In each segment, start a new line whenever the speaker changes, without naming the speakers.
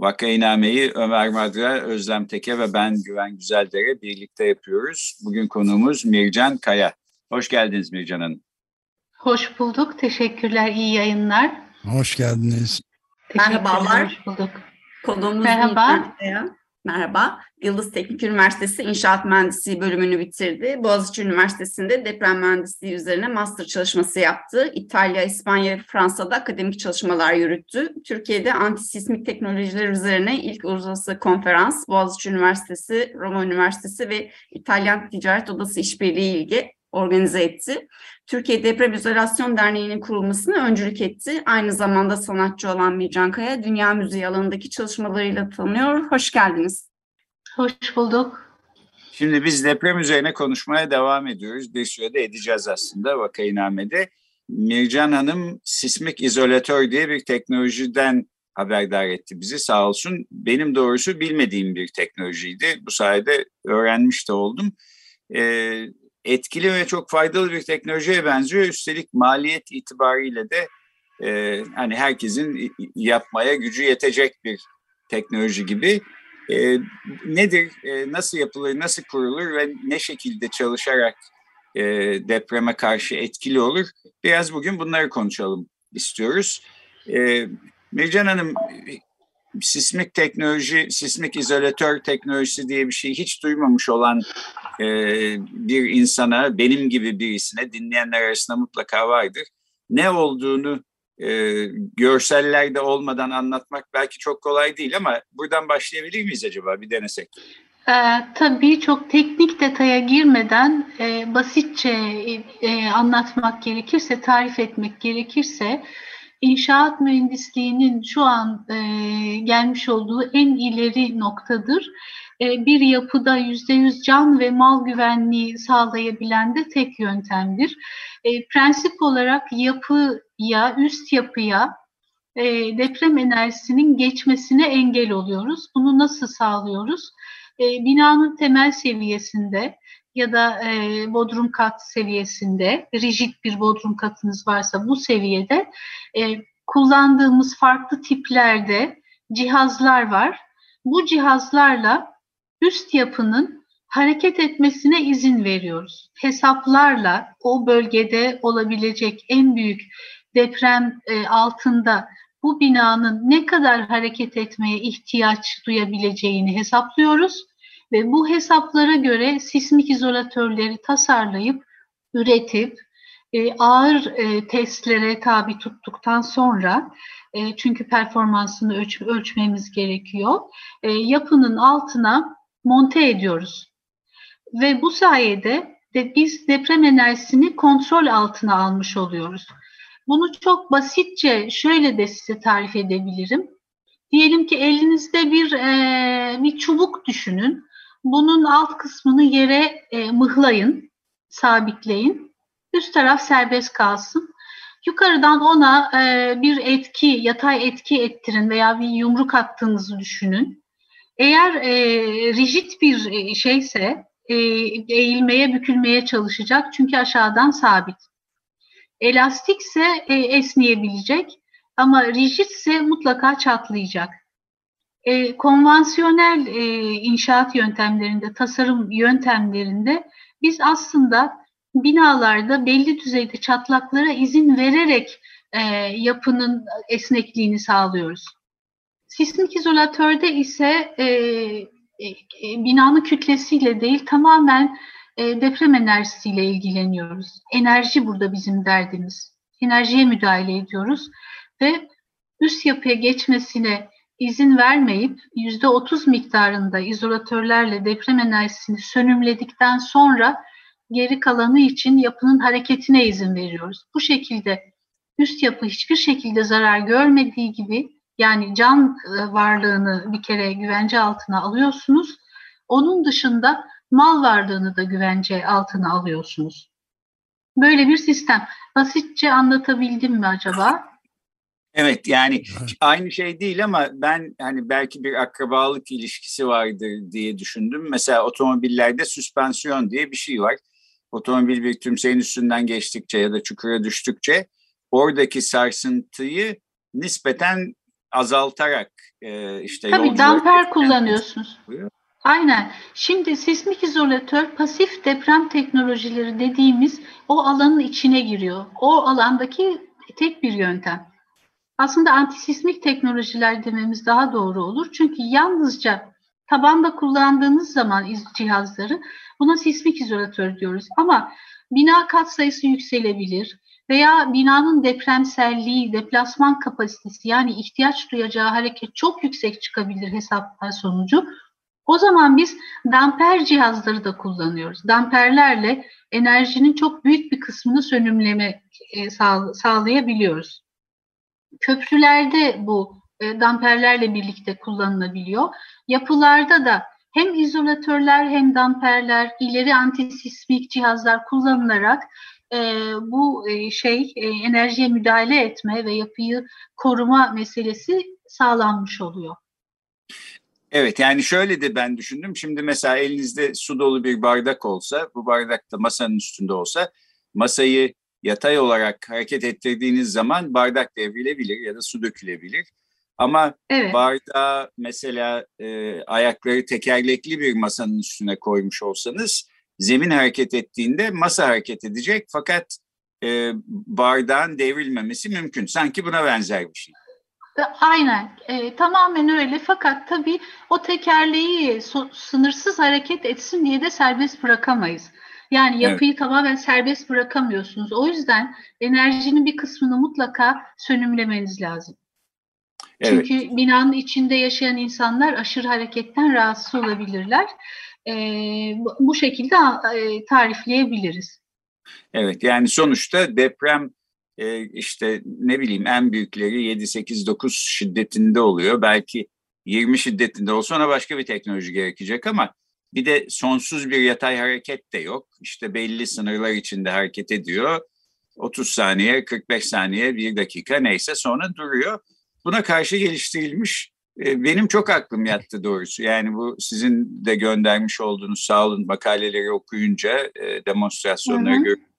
Vakainame'yi Ömer Madra, Özlem Teke ve ben Güven Güzeldere birlikte yapıyoruz. Bugün konuğumuz Mircan Kaya. Hoş geldiniz Mircan Hanım.
Hoş bulduk. Teşekkürler. İyi yayınlar.
Hoş geldiniz.
Merhabalar.
Hoş bulduk.
Konuğumuz
Merhaba.
Kaya. Merhaba. Yıldız Teknik Üniversitesi İnşaat Mühendisliği bölümünü bitirdi. Boğaziçi Üniversitesi'nde deprem mühendisliği üzerine master çalışması yaptı. İtalya, İspanya ve Fransa'da akademik çalışmalar yürüttü. Türkiye'de antisismik teknolojiler üzerine ilk uluslararası konferans Boğaziçi Üniversitesi, Roma Üniversitesi ve İtalyan Ticaret Odası İşbirliği ilgi organize etti. Türkiye Deprem İzolasyon Derneği'nin kurulmasına öncülük etti. Aynı zamanda sanatçı olan Mircan Kaya, dünya müziği alanındaki çalışmalarıyla tanınıyor. Hoş geldiniz.
Hoş bulduk.
Şimdi biz deprem üzerine konuşmaya devam ediyoruz. Bir sürede edeceğiz aslında Vakainame'de. Mircan Hanım sismik izolatör diye bir teknolojiden haberdar etti bizi sağ olsun. Benim doğrusu bilmediğim bir teknolojiydi. Bu sayede öğrenmiş de oldum. Ee, etkili ve çok faydalı bir teknolojiye benziyor. Üstelik maliyet itibariyle de e, hani herkesin yapmaya gücü yetecek bir teknoloji gibi. E, nedir, e, nasıl yapılır, nasıl kurulur ve ne şekilde çalışarak e, depreme karşı etkili olur? Biraz bugün bunları konuşalım istiyoruz. E, Mircan Hanım, sismik teknoloji, sismik izolatör teknolojisi diye bir şey hiç duymamış olan e, bir insana, benim gibi birisine, dinleyenler arasında mutlaka vardır. Ne olduğunu e, görsellerde olmadan anlatmak belki çok kolay değil ama buradan başlayabilir miyiz acaba? Bir denesek.
Ee, tabii çok teknik detaya girmeden e, basitçe e, anlatmak gerekirse, tarif etmek gerekirse inşaat mühendisliğinin şu an e, gelmiş olduğu en ileri noktadır. E, bir yapıda yüzde yüz can ve mal güvenliği sağlayabilen de tek yöntemdir. E, prensip olarak yapıya, üst yapıya e, deprem enerjisinin geçmesine engel oluyoruz. Bunu nasıl sağlıyoruz? Binanın temel seviyesinde ya da e, bodrum kat seviyesinde, rigid bir bodrum katınız varsa bu seviyede e, kullandığımız farklı tiplerde cihazlar var. Bu cihazlarla üst yapının hareket etmesine izin veriyoruz. Hesaplarla o bölgede olabilecek en büyük deprem e, altında bu binanın ne kadar hareket etmeye ihtiyaç duyabileceğini hesaplıyoruz ve bu hesaplara göre sismik izolatörleri tasarlayıp, üretip, e, ağır e, testlere tabi tuttuktan sonra, çünkü performansını ölç, ölçmemiz gerekiyor, yapının altına monte ediyoruz. Ve bu sayede de biz deprem enerjisini kontrol altına almış oluyoruz. Bunu çok basitçe şöyle de size tarif edebilirim. Diyelim ki elinizde bir e, bir çubuk düşünün. Bunun alt kısmını yere e, mıhlayın, sabitleyin. Üst taraf serbest kalsın. Yukarıdan ona e, bir etki, yatay etki ettirin veya bir yumruk attığınızı düşünün. Eğer e, rigid bir e, şeyse e, eğilmeye, bükülmeye çalışacak çünkü aşağıdan sabit. Elastikse e, esneyebilecek ama rigidse mutlaka çatlayacak. E, konvansiyonel e, inşaat yöntemlerinde, tasarım yöntemlerinde biz aslında binalarda belli düzeyde çatlaklara izin vererek e, yapının esnekliğini sağlıyoruz. Sismik izolatörde ise e, e, binanın kütlesiyle değil tamamen e, deprem enerjisiyle ilgileniyoruz. Enerji burada bizim derdimiz. Enerjiye müdahale ediyoruz ve üst yapıya geçmesine izin vermeyip yüzde otuz miktarında izolatörlerle deprem enerjisini sönümledikten sonra geri kalanı için yapının hareketine izin veriyoruz. Bu şekilde üst yapı hiçbir şekilde zarar görmediği gibi yani can e, varlığını bir kere güvence altına alıyorsunuz. Onun dışında mal varlığını da güvence altına alıyorsunuz. Böyle bir sistem. Basitçe anlatabildim mi acaba?
Evet yani aynı şey değil ama ben hani belki bir akrabalık ilişkisi vardır diye düşündüm. Mesela otomobillerde süspansiyon diye bir şey var. Otomobil bir tümseyin üstünden geçtikçe ya da çukura düştükçe oradaki sarsıntıyı nispeten azaltarak e, işte
Tabii damper kullanıyorsunuz. Aynen. Şimdi sismik izolatör pasif deprem teknolojileri dediğimiz o alanın içine giriyor. O alandaki tek bir yöntem. Aslında antisismik teknolojiler dememiz daha doğru olur. Çünkü yalnızca tabanda kullandığınız zaman cihazları buna sismik izolatör diyoruz. Ama bina kat sayısı yükselebilir veya binanın depremselliği, deplasman kapasitesi yani ihtiyaç duyacağı hareket çok yüksek çıkabilir hesaplar sonucu. O zaman biz damper cihazları da kullanıyoruz. Damperlerle enerjinin çok büyük bir kısmını sönümleme e, sağlayabiliyoruz. Köprülerde bu e, damperlerle birlikte kullanılabiliyor. Yapılarda da hem izolatörler hem damperler, ileri antisismik cihazlar kullanılarak e, bu e, şey e, enerjiye müdahale etme ve yapıyı koruma meselesi sağlanmış oluyor.
Evet yani şöyle de ben düşündüm. Şimdi mesela elinizde su dolu bir bardak olsa, bu bardak da masanın üstünde olsa masayı yatay olarak hareket ettirdiğiniz zaman bardak devrilebilir ya da su dökülebilir. Ama evet. bardağı mesela e, ayakları tekerlekli bir masanın üstüne koymuş olsanız zemin hareket ettiğinde masa hareket edecek fakat e, bardağın devrilmemesi mümkün. Sanki buna benzer bir şey.
Aynen, e, tamamen öyle. Fakat tabii o tekerleği so, sınırsız hareket etsin diye de serbest bırakamayız. Yani yapıyı evet. tamamen serbest bırakamıyorsunuz. O yüzden enerjinin bir kısmını mutlaka sönümlemeniz lazım. Evet. Çünkü binanın içinde yaşayan insanlar aşırı hareketten rahatsız olabilirler. E, bu şekilde e, tarifleyebiliriz.
Evet yani sonuçta deprem e, işte ne bileyim en büyükleri 7, 8, 9 şiddetinde oluyor. Belki 20 şiddetinde olsa ona başka bir teknoloji gerekecek ama bir de sonsuz bir yatay hareket de yok. İşte belli sınırlar içinde hareket ediyor. 30 saniye, 45 saniye, 1 dakika neyse sonra duruyor. Buna karşı geliştirilmiş benim çok aklım yattı doğrusu. Yani bu sizin de göndermiş olduğunuz sağ olun makaleleri okuyunca, e, demonstrasyonları görünce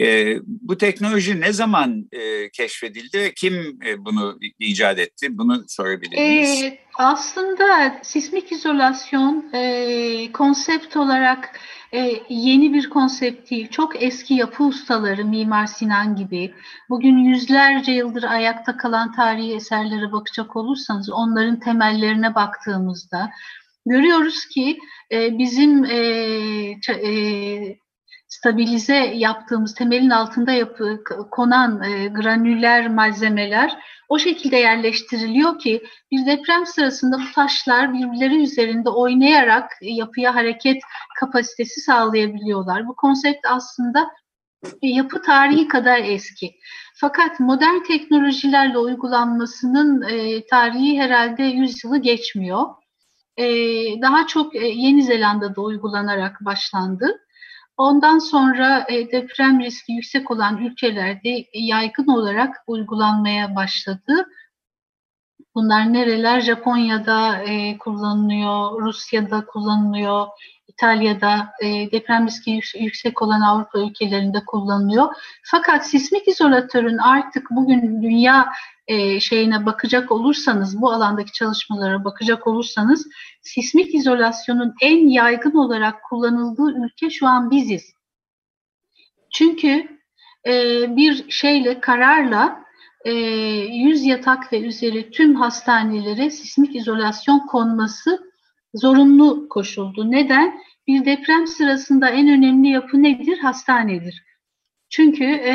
e, bu teknoloji ne zaman e, keşfedildi kim e, bunu icat etti? Bunu sorabilir miyiz?
E, aslında sismik izolasyon e, konsept olarak e, yeni bir konsept değil. Çok eski yapı ustaları, Mimar Sinan gibi, bugün yüzlerce yıldır ayakta kalan tarihi eserlere bakacak olursanız onların temellerine baktığımızda görüyoruz ki e, bizim e, e, stabilize yaptığımız temelin altında yapı, konan e, granüller malzemeler o şekilde yerleştiriliyor ki bir deprem sırasında bu taşlar birbirleri üzerinde oynayarak yapıya hareket kapasitesi sağlayabiliyorlar. Bu konsept aslında yapı tarihi kadar eski. Fakat modern teknolojilerle uygulanmasının e, tarihi herhalde 100 yılı geçmiyor. E, daha çok e, Yeni Zelanda'da uygulanarak başlandı. Ondan sonra e, deprem riski yüksek olan ülkelerde yaygın olarak uygulanmaya başladı. Bunlar nereler? Japonya'da e, kullanılıyor, Rusya'da kullanılıyor, İtalya'da e, deprem riski yüksek olan Avrupa ülkelerinde kullanılıyor. Fakat sismik izolatörün artık bugün dünya e, şeyine bakacak olursanız, bu alandaki çalışmalara bakacak olursanız, sismik izolasyonun en yaygın olarak kullanıldığı ülke şu an biziz. Çünkü e, bir şeyle, kararla e, 100 yatak ve üzeri tüm hastanelere sismik izolasyon konması zorunlu koşuldu. Neden? Bir deprem sırasında en önemli yapı nedir? Hastanedir. Çünkü e,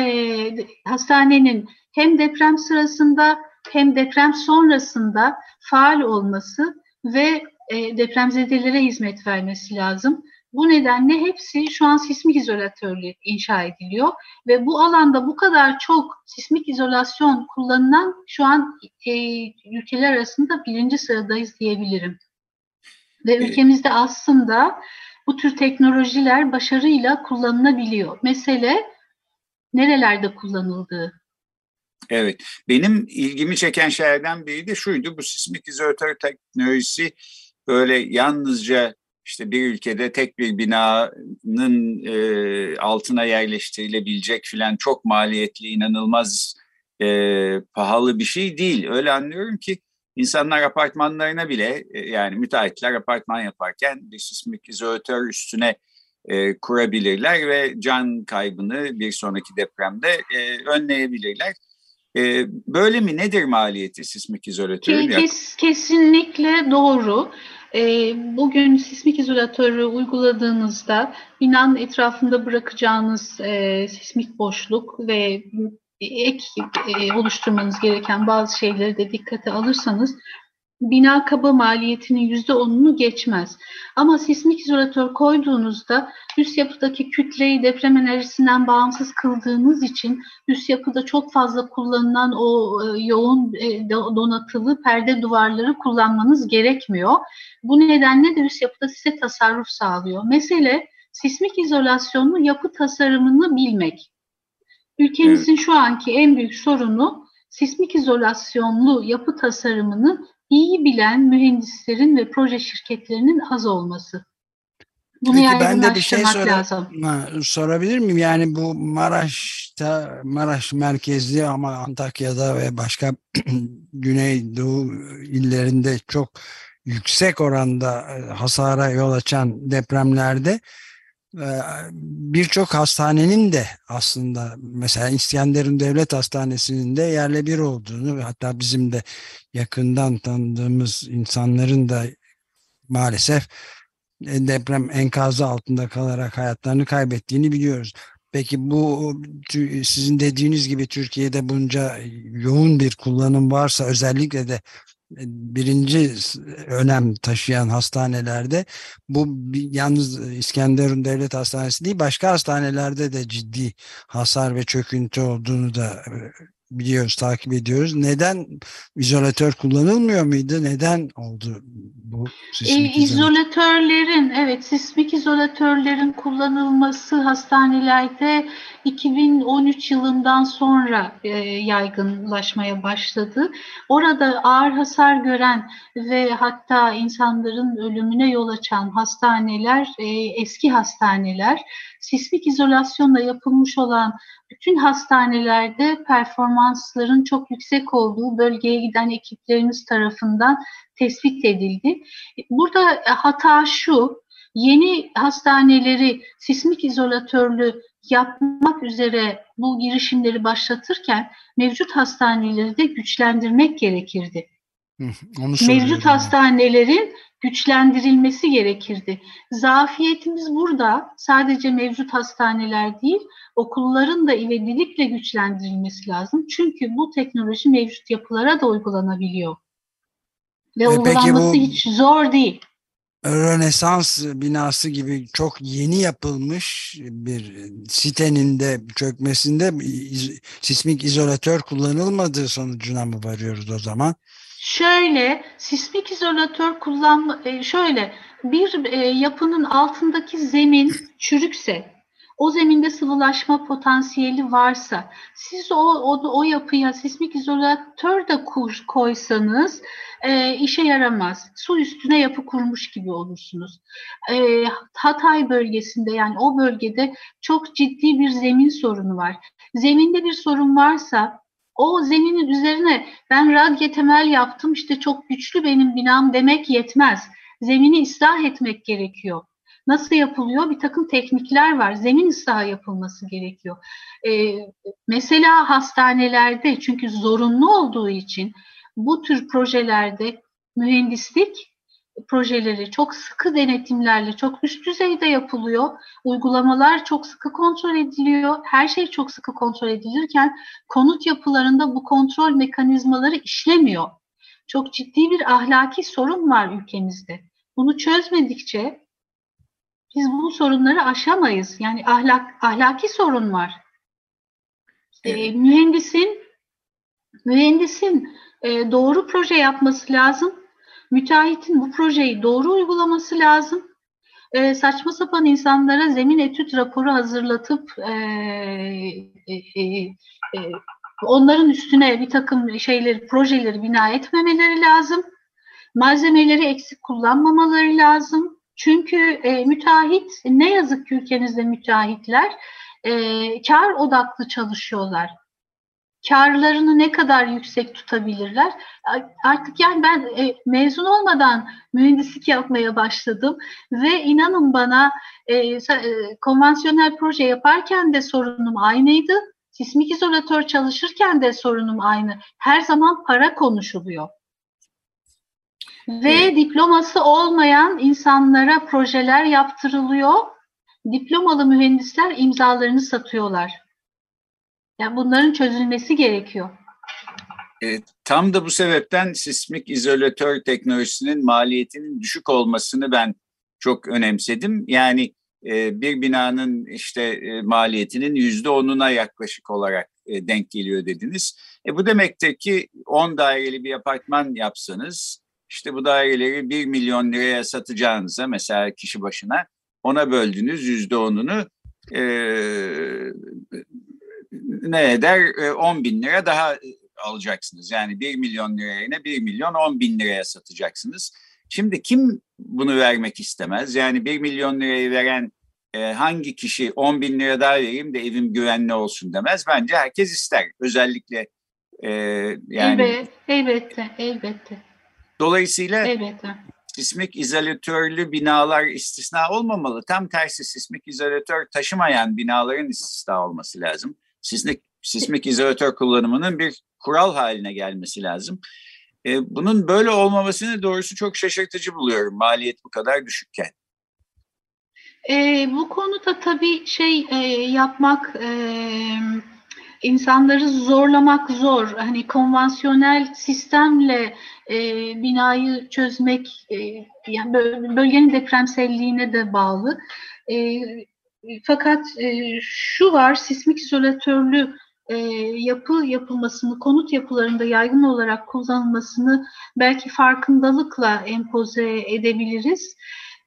hastanenin hem deprem sırasında hem deprem sonrasında faal olması ve e, depremzedelere hizmet vermesi lazım. Bu nedenle hepsi şu an sismik izolatörlü inşa ediliyor ve bu alanda bu kadar çok sismik izolasyon kullanılan şu an e, ülkeler arasında birinci sıradayız diyebilirim. Ve ülkemizde aslında bu tür teknolojiler başarıyla kullanılabiliyor. Mesele nerelerde kullanıldığı.
Evet, benim ilgimi çeken şeylerden biri de şuydu, bu sismik izolatör teknolojisi böyle yalnızca işte bir ülkede tek bir binanın e, altına yerleştirilebilecek filan çok maliyetli, inanılmaz e, pahalı bir şey değil. Öyle anlıyorum ki insanlar apartmanlarına bile e, yani müteahhitler apartman yaparken sismik izolatör üstüne e, kurabilirler ve can kaybını bir sonraki depremde e, önleyebilirler. E, böyle mi? Nedir maliyeti sismik izolatörün?
Kes, kesinlikle doğru. E, bugün sismik izolatörü uyguladığınızda binanın etrafında bırakacağınız e, sismik boşluk ve ek e, oluşturmanız gereken bazı şeyleri de dikkate alırsanız bina kaba maliyetinin yüzde onunu geçmez. Ama sismik izolatör koyduğunuzda üst yapıdaki kütleyi deprem enerjisinden bağımsız kıldığınız için üst yapıda çok fazla kullanılan o e, yoğun e, donatılı perde duvarları kullanmanız gerekmiyor. Bu nedenle de üst yapıda size tasarruf sağlıyor. Mesele sismik izolasyonlu yapı tasarımını bilmek. Ülkemizin evet. şu anki en büyük sorunu sismik izolasyonlu yapı tasarımını iyi bilen mühendislerin ve proje şirketlerinin az olması.
Bunu Peki ben de bir şey sor lazım. sorabilir miyim? Yani bu Maraş'ta, Maraş merkezli ama Antakya'da ve başka Güneydoğu illerinde çok yüksek oranda e, hasara yol açan depremlerde birçok hastanenin de aslında mesela İskenderun Devlet Hastanesi'nin de yerle bir olduğunu hatta bizim de yakından tanıdığımız insanların da maalesef e, deprem enkazı altında kalarak hayatlarını kaybettiğini biliyoruz. Peki bu sizin dediğiniz gibi Türkiye'de bunca yoğun bir kullanım varsa özellikle de birinci önem taşıyan hastanelerde bu yalnız İskenderun Devlet Hastanesi değil başka hastanelerde de ciddi hasar ve çöküntü olduğunu da e, biliyoruz, takip ediyoruz. Neden izolatör kullanılmıyor muydu? Neden oldu bu
sismik e, izolatörlerin, evet sismik izolatörlerin kullanılması hastanelerde 2013 yılından sonra e, yaygınlaşmaya başladı. Orada ağır hasar gören ve hatta insanların ölümüne yol açan hastaneler, e, eski hastaneler, sismik izolasyonla yapılmış olan bütün hastanelerde performansların çok yüksek olduğu bölgeye giden ekiplerimiz tarafından tespit edildi. Burada hata şu, yeni hastaneleri sismik izolatörlü yapmak üzere bu girişimleri başlatırken mevcut hastaneleri de güçlendirmek gerekirdi. mevcut hastanelerin güçlendirilmesi gerekirdi. Zafiyetimiz burada sadece mevcut hastaneler değil, okulların da ivedilikle güçlendirilmesi lazım. Çünkü bu teknoloji mevcut yapılara da uygulanabiliyor. Ve e uygulanması bu... hiç zor değil.
Rönesans binası gibi çok yeni yapılmış bir sitenin de çökmesinde sismik izolatör kullanılmadığı sonucuna mı varıyoruz o zaman?
Şöyle sismik izolatör kullanma e, şöyle bir e, yapının altındaki zemin çürükse o zeminde sıvılaşma potansiyeli varsa siz o, o, o yapıya sismik izolatör de kur, koysanız e, işe yaramaz. Su üstüne yapı kurmuş gibi olursunuz. E, Hatay bölgesinde yani o bölgede çok ciddi bir zemin sorunu var. Zeminde bir sorun varsa o zeminin üzerine ben radye temel yaptım işte çok güçlü benim binam demek yetmez. Zemini ıslah etmek gerekiyor. Nasıl yapılıyor? Bir takım teknikler var. Zemin ıslahı yapılması gerekiyor. Ee, mesela hastanelerde çünkü zorunlu olduğu için bu tür projelerde mühendislik projeleri çok sıkı denetimlerle çok üst düzeyde yapılıyor. Uygulamalar çok sıkı kontrol ediliyor. Her şey çok sıkı kontrol edilirken konut yapılarında bu kontrol mekanizmaları işlemiyor. Çok ciddi bir ahlaki sorun var ülkemizde. Bunu çözmedikçe biz bu sorunları aşamayız. Yani ahlak ahlaki sorun var. Ee, mühendisin mühendisin e, doğru proje yapması lazım. Müteahhitin bu projeyi doğru uygulaması lazım. e, saçma sapan insanlara zemin etüt raporu hazırlatıp e, e, e, e, onların üstüne bir takım şeyleri, projeleri bina etmemeleri lazım. Malzemeleri eksik kullanmamaları lazım. Çünkü e, müteahhit, ne yazık ki ülkemizde müteahhitler e, kar odaklı çalışıyorlar karlarını ne kadar yüksek tutabilirler? Artık yani ben e, mezun olmadan mühendislik yapmaya başladım ve inanın bana e, e, konvansiyonel proje yaparken de sorunum aynıydı. Sismik izolatör çalışırken de sorunum aynı. Her zaman para konuşuluyor. Ve evet. diploması olmayan insanlara projeler yaptırılıyor. Diplomalı mühendisler imzalarını satıyorlar. Yani bunların çözülmesi gerekiyor.
E, tam da bu sebepten sismik izolatör teknolojisinin maliyetinin düşük olmasını ben çok önemsedim. Yani e, bir binanın işte e, maliyetinin yüzde onuna yaklaşık olarak e, denk geliyor dediniz. E, bu demektir ki 10 daireli bir apartman yapsanız işte bu daireleri 1 milyon liraya satacağınıza mesela kişi başına ona böldünüz yüzde onunu e, ne eder? 10 e, bin lira daha e, alacaksınız. Yani 1 milyon liraya yine 1 milyon 10 bin liraya satacaksınız. Şimdi kim bunu vermek istemez? Yani 1 milyon lirayı veren e, hangi kişi 10 bin lira daha vereyim de evim güvenli olsun demez. Bence herkes ister. Özellikle e, yani.
Evet, elbette, elbette.
Dolayısıyla elbette. sismik izolatörlü binalar istisna olmamalı. Tam tersi sismik izolatör taşımayan binaların istisna olması lazım sismik, sismik izolatör kullanımının bir kural haline gelmesi lazım. E, bunun böyle olmamasını doğrusu çok şaşırtıcı buluyorum maliyet bu kadar düşükken.
E, bu konuda tabii şey e, yapmak, e, insanları zorlamak zor. Hani konvansiyonel sistemle e, binayı çözmek, e, yani bölgenin depremselliğine de bağlı. E, fakat e, şu var, sismik izolatörlü e, yapı yapılmasını, konut yapılarında yaygın olarak kullanılmasını belki farkındalıkla empoze edebiliriz.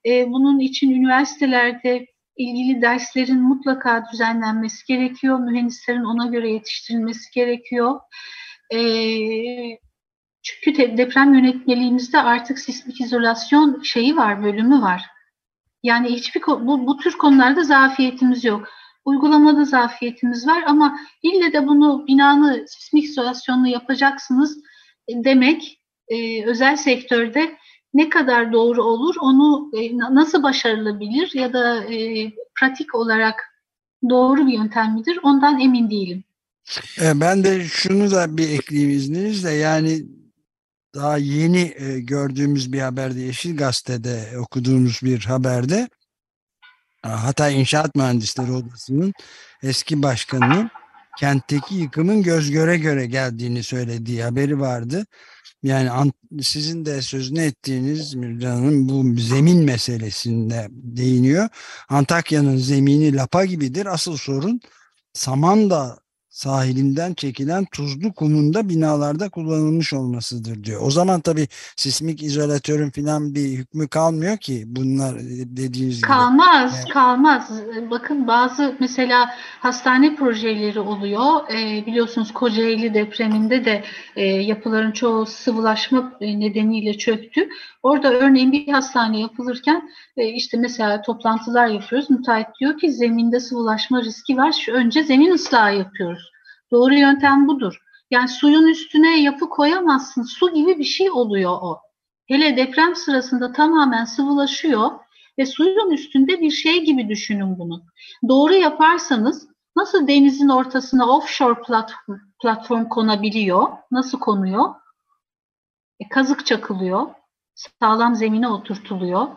E, bunun için üniversitelerde ilgili derslerin mutlaka düzenlenmesi gerekiyor. Mühendislerin ona göre yetiştirilmesi gerekiyor. E, çünkü deprem yönetmeliğimizde artık sismik izolasyon şeyi var, bölümü var. Yani hiçbir bu, bu tür konularda zafiyetimiz yok. Uygulamada zafiyetimiz var ama ille de bunu binanı sismik izolasyonlu yapacaksınız e, demek e, özel sektörde ne kadar doğru olur, onu e, nasıl başarılabilir ya da e, pratik olarak doğru bir yöntem midir ondan emin değilim.
E, ben de şunu da bir ekleyeyim izninizle yani daha yeni e, gördüğümüz bir haberde Yeşil Gazete'de okuduğumuz bir haberde Hatay İnşaat Mühendisleri Odası'nın eski başkanının kentteki yıkımın göz göre göre geldiğini söylediği haberi vardı. Yani sizin de sözünü ettiğiniz Mircan'ın bu zemin meselesinde değiniyor. Antakya'nın zemini lapa gibidir. Asıl sorun Samandağ sahilinden çekilen tuzlu kumunda binalarda kullanılmış olmasıdır diyor. O zaman tabii sismik izolatörün falan bir hükmü kalmıyor ki bunlar e, dediğiniz
kalmaz, gibi. Kalmaz, kalmaz. Bakın bazı mesela hastane projeleri oluyor. E, biliyorsunuz Kocaeli depreminde de e, yapıların çoğu sıvılaşma e, nedeniyle çöktü. Orada örneğin bir hastane yapılırken e, işte mesela toplantılar yapıyoruz. Müteahhit diyor ki zeminde sıvılaşma riski var. Şu önce zemin ıslahı yapıyoruz. Doğru yöntem budur. Yani suyun üstüne yapı koyamazsın. Su gibi bir şey oluyor o. Hele deprem sırasında tamamen sıvılaşıyor ve suyun üstünde bir şey gibi düşünün bunu. Doğru yaparsanız nasıl denizin ortasına offshore platform, konabiliyor? Nasıl konuyor? E, kazık çakılıyor. Sağlam zemine oturtuluyor.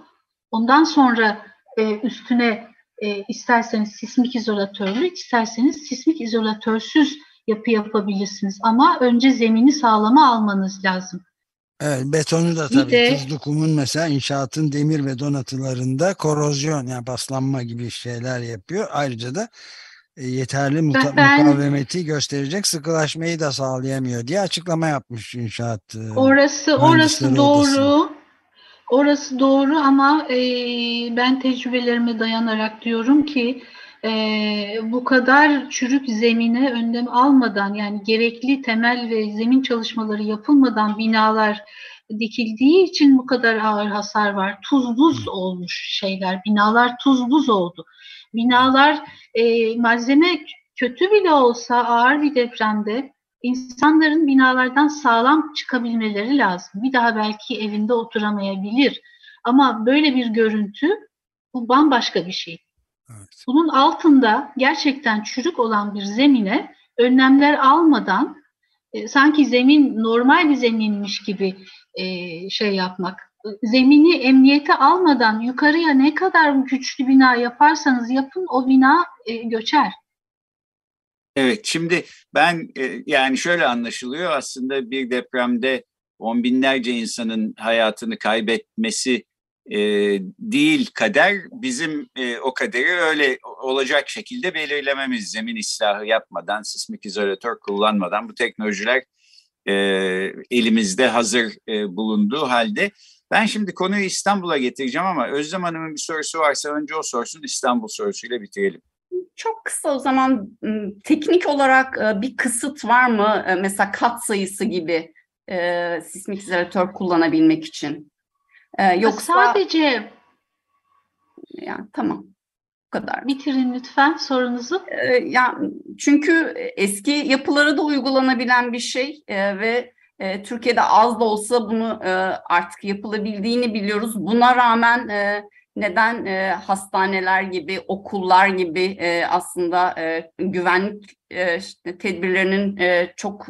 Ondan sonra e, üstüne e, isterseniz sismik izolatörlü, isterseniz sismik izolatörsüz yapı yapabilirsiniz. Ama önce zemini sağlama almanız lazım.
Evet, betonu da tabii de, tuzlu kumun mesela inşaatın demir ve donatılarında korozyon yani paslanma gibi şeyler yapıyor. Ayrıca da e, yeterli muta- ben, mukavemeti gösterecek sıkılaşmayı da sağlayamıyor diye açıklama yapmış inşaat.
E, orası orası doğru. Odası. Orası doğru ama e, ben tecrübelerime dayanarak diyorum ki e, bu kadar çürük zemine önlem almadan yani gerekli temel ve zemin çalışmaları yapılmadan binalar dikildiği için bu kadar ağır hasar var. Tuz buz olmuş şeyler, binalar tuz buz oldu. Binalar e, malzeme kötü bile olsa ağır bir depremde insanların binalardan sağlam çıkabilmeleri lazım. Bir daha belki evinde oturamayabilir. Ama böyle bir görüntü bu bambaşka bir şey. Evet. Bunun altında gerçekten çürük olan bir zemine önlemler almadan e, sanki zemin normal bir zeminmiş gibi e, şey yapmak. Zemini emniyete almadan yukarıya ne kadar güçlü bina yaparsanız yapın o bina e, göçer.
Evet, şimdi ben e, yani şöyle anlaşılıyor aslında bir depremde on binlerce insanın hayatını kaybetmesi e, değil kader, bizim e, o kaderi öyle olacak şekilde belirlememiz zemin islahı yapmadan, sismik izolatör kullanmadan bu teknolojiler elimizde hazır bulunduğu halde. Ben şimdi konuyu İstanbul'a getireceğim ama Özlem Hanım'ın bir sorusu varsa önce o sorsun İstanbul sorusuyla bitirelim.
Çok kısa o zaman teknik olarak bir kısıt var mı? Mesela kat sayısı gibi e, sismik izolatör kullanabilmek için.
Yoksa sadece
yani tamam bu kadar.
Bitirin lütfen sorunuzu.
Ee, ya çünkü eski yapılara da uygulanabilen bir şey e, ve e, Türkiye'de az da olsa bunu e, artık yapılabildiğini biliyoruz. Buna rağmen e, neden e, hastaneler gibi, okullar gibi e, aslında e, güvenlik e, işte, tedbirlerinin e, çok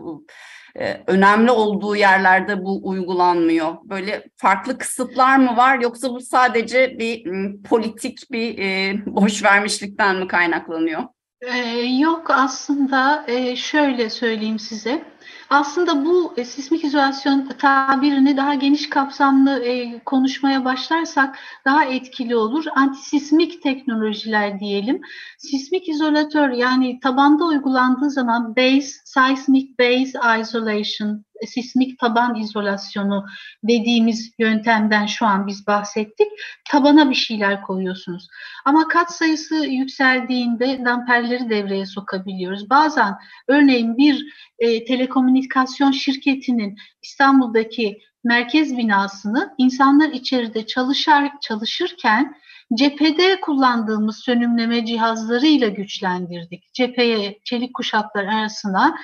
e, önemli olduğu yerlerde bu uygulanmıyor. Böyle farklı kısıtlar mı var yoksa bu sadece bir m, politik bir e, boş vermişlikten mi kaynaklanıyor?
Ee, yok aslında e, şöyle söyleyeyim size. Aslında bu e, sismik izolasyon tabirini daha geniş kapsamlı e, konuşmaya başlarsak daha etkili olur. Antisismik teknolojiler diyelim. Sismik izolatör yani tabanda uygulandığı zaman base, seismic base isolation sismik taban izolasyonu dediğimiz yöntemden şu an biz bahsettik. Tabana bir şeyler koyuyorsunuz. Ama kat sayısı yükseldiğinde damperleri devreye sokabiliyoruz. Bazen örneğin bir e, telekomünikasyon şirketinin İstanbul'daki merkez binasını insanlar içeride çalışar çalışırken cephede kullandığımız sönümleme cihazlarıyla güçlendirdik. Cepheye çelik kuşaklar arasına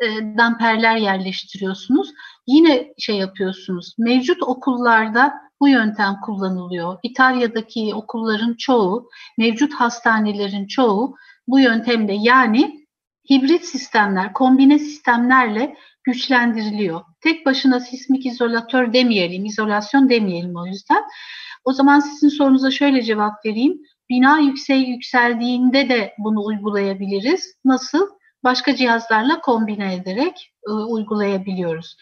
e, damperler yerleştiriyorsunuz. Yine şey yapıyorsunuz. Mevcut okullarda bu yöntem kullanılıyor. İtalya'daki okulların çoğu, mevcut hastanelerin çoğu bu yöntemde yani hibrit sistemler, kombine sistemlerle güçlendiriliyor. Tek başına sismik izolatör demeyelim, izolasyon demeyelim o yüzden. O zaman sizin sorunuza şöyle cevap vereyim. Bina yüksek yükseldiğinde de bunu uygulayabiliriz. Nasıl? Başka cihazlarla kombine ederek e, uygulayabiliyoruz.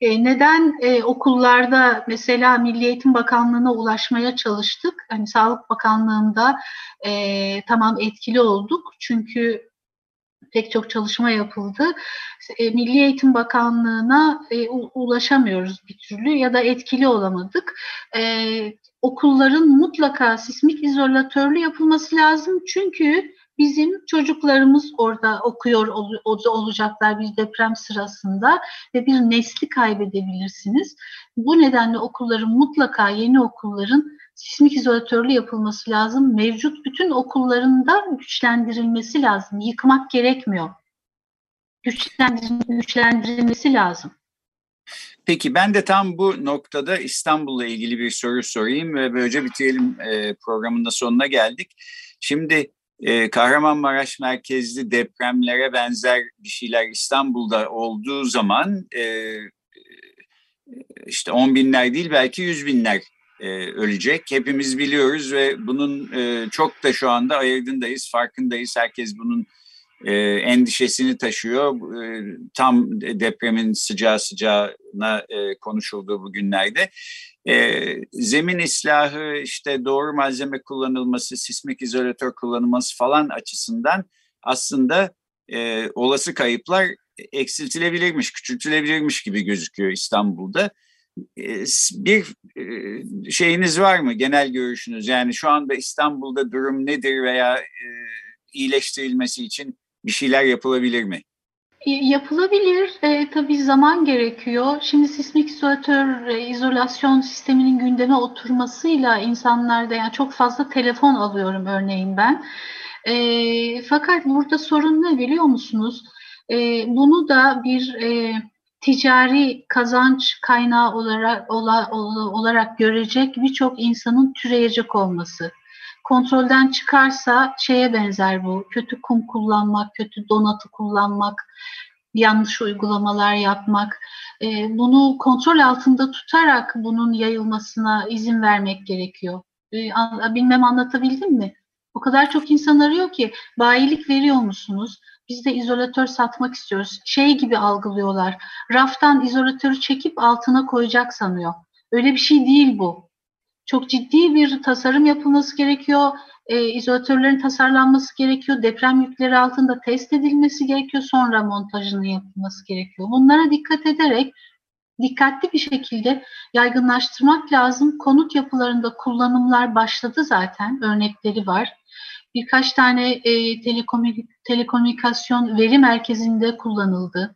E, neden e, okullarda mesela Milli Eğitim Bakanlığı'na ulaşmaya çalıştık? Hani Sağlık Bakanlığı'nda e, tamam etkili olduk çünkü pek çok çalışma yapıldı. E, Milli Eğitim Bakanlığı'na e, ulaşamıyoruz bir türlü ya da etkili olamadık. E, okulların mutlaka sismik izolatörlü yapılması lazım çünkü bizim çocuklarımız orada okuyor ol, olacaklar bir deprem sırasında ve bir nesli kaybedebilirsiniz. Bu nedenle okulların mutlaka yeni okulların sismik izolatörlü yapılması lazım. Mevcut bütün okullarında güçlendirilmesi lazım. Yıkmak gerekmiyor. güçlendirilmesi lazım.
Peki ben de tam bu noktada İstanbul'la ilgili bir soru sorayım ve böylece bitirelim e, programın da sonuna geldik. Şimdi e, Kahramanmaraş merkezli depremlere benzer bir şeyler İstanbul'da olduğu zaman e, işte on binler değil belki yüz binler e, ölecek. Hepimiz biliyoruz ve bunun e, çok da şu anda ayırdındayız, farkındayız. Herkes bunun e, endişesini taşıyor. E, tam depremin sıcağı sıcağına e, konuşulduğu bu günlerde. E, zemin islahı, işte doğru malzeme kullanılması, sismik izolatör kullanılması falan açısından aslında e, olası kayıplar eksiltilebilirmiş, küçültülebilirmiş gibi gözüküyor İstanbul'da. e, bir e, şeyiniz var mı genel görüşünüz? Yani şu anda İstanbul'da durum nedir veya e, iyileştirilmesi için bir şeyler yapılabilir mi?
Yapılabilir. E, tabii zaman gerekiyor. Şimdi sismik izolatör, e, izolasyon sisteminin gündeme oturmasıyla insanlarda yani çok fazla telefon alıyorum örneğin ben. E, fakat burada sorun ne biliyor musunuz? E, bunu da bir e, ticari kazanç kaynağı olarak ola, olarak görecek birçok insanın türeyecek olması. Kontrolden çıkarsa şeye benzer bu. Kötü kum kullanmak, kötü donatı kullanmak, yanlış uygulamalar yapmak. E, bunu kontrol altında tutarak bunun yayılmasına izin vermek gerekiyor. E, an, bilmem anlatabildim mi? O kadar çok insan arıyor ki bayilik veriyor musunuz? Biz de izolatör satmak istiyoruz. Şey gibi algılıyorlar. Raftan izolatörü çekip altına koyacak sanıyor. Öyle bir şey değil bu. Çok ciddi bir tasarım yapılması gerekiyor. E, izolatörlerin tasarlanması gerekiyor. Deprem yükleri altında test edilmesi gerekiyor. Sonra montajının yapılması gerekiyor. Bunlara dikkat ederek dikkatli bir şekilde yaygınlaştırmak lazım. Konut yapılarında kullanımlar başladı zaten. Örnekleri var. Birkaç tane e, telekomünik telekomünikasyon veri merkezinde kullanıldı.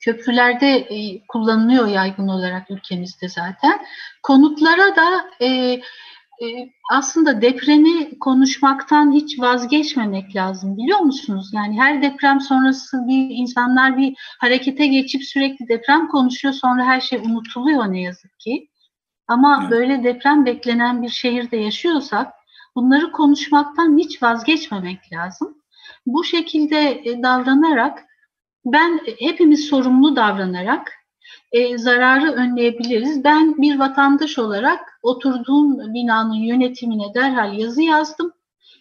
Köprülerde e, kullanılıyor yaygın olarak ülkemizde zaten. Konutlara da e, e, aslında depremi konuşmaktan hiç vazgeçmemek lazım biliyor musunuz? Yani her deprem sonrası bir insanlar bir harekete geçip sürekli deprem konuşuyor sonra her şey unutuluyor ne yazık ki. Ama evet. böyle deprem beklenen bir şehirde yaşıyorsak bunları konuşmaktan hiç vazgeçmemek lazım. Bu şekilde e, davranarak ben hepimiz sorumlu davranarak e, zararı önleyebiliriz. Ben bir vatandaş olarak oturduğum binanın yönetimine derhal yazı yazdım.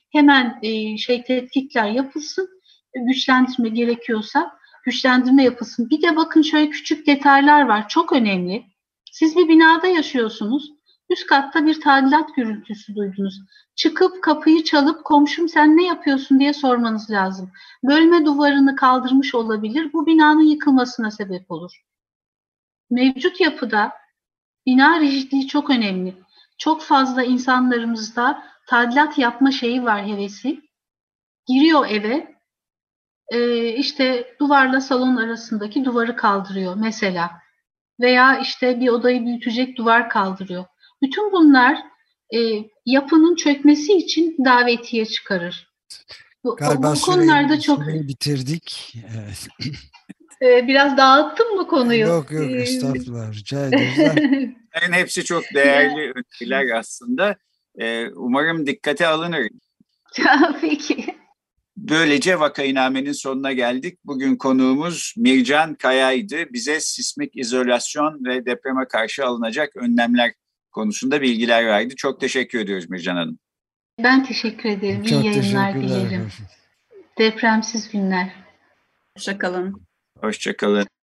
Hemen e, şey tetkikler yapılsın, güçlendirme gerekiyorsa güçlendirme yapılsın. Bir de bakın şöyle küçük detaylar var, çok önemli. Siz bir binada yaşıyorsunuz. Üst katta bir tadilat gürültüsü duydunuz. Çıkıp kapıyı çalıp komşum sen ne yapıyorsun diye sormanız lazım. Bölme duvarını kaldırmış olabilir. Bu binanın yıkılmasına sebep olur. Mevcut yapıda bina rigidliği çok önemli. Çok fazla insanlarımızda tadilat yapma şeyi var hevesi. Giriyor eve, e, işte duvarla salon arasındaki duvarı kaldırıyor mesela. Veya işte bir odayı büyütecek duvar kaldırıyor. Bütün bunlar e, yapının çökmesi için davetiye çıkarır.
Bu, Galiba bu konularda çok bitirdik. Evet.
Ee, biraz dağıttım mı konuyu?
Yok yok ee, estağfurullah rica ederiz.
Yani hepsi çok değerli ölçüler aslında. Ee, umarım dikkate alınır.
Peki.
Böylece vakainamenin sonuna geldik. Bugün konuğumuz Mircan Kaya'ydı. Bize sismik izolasyon ve depreme karşı alınacak önlemler konusunda bilgiler verdi. Çok teşekkür ediyoruz Mircan Hanım.
Ben teşekkür ederim. Çok İyi yayınlar dilerim. Depremsiz günler.
Hoşçakalın.
Hoşçakalın.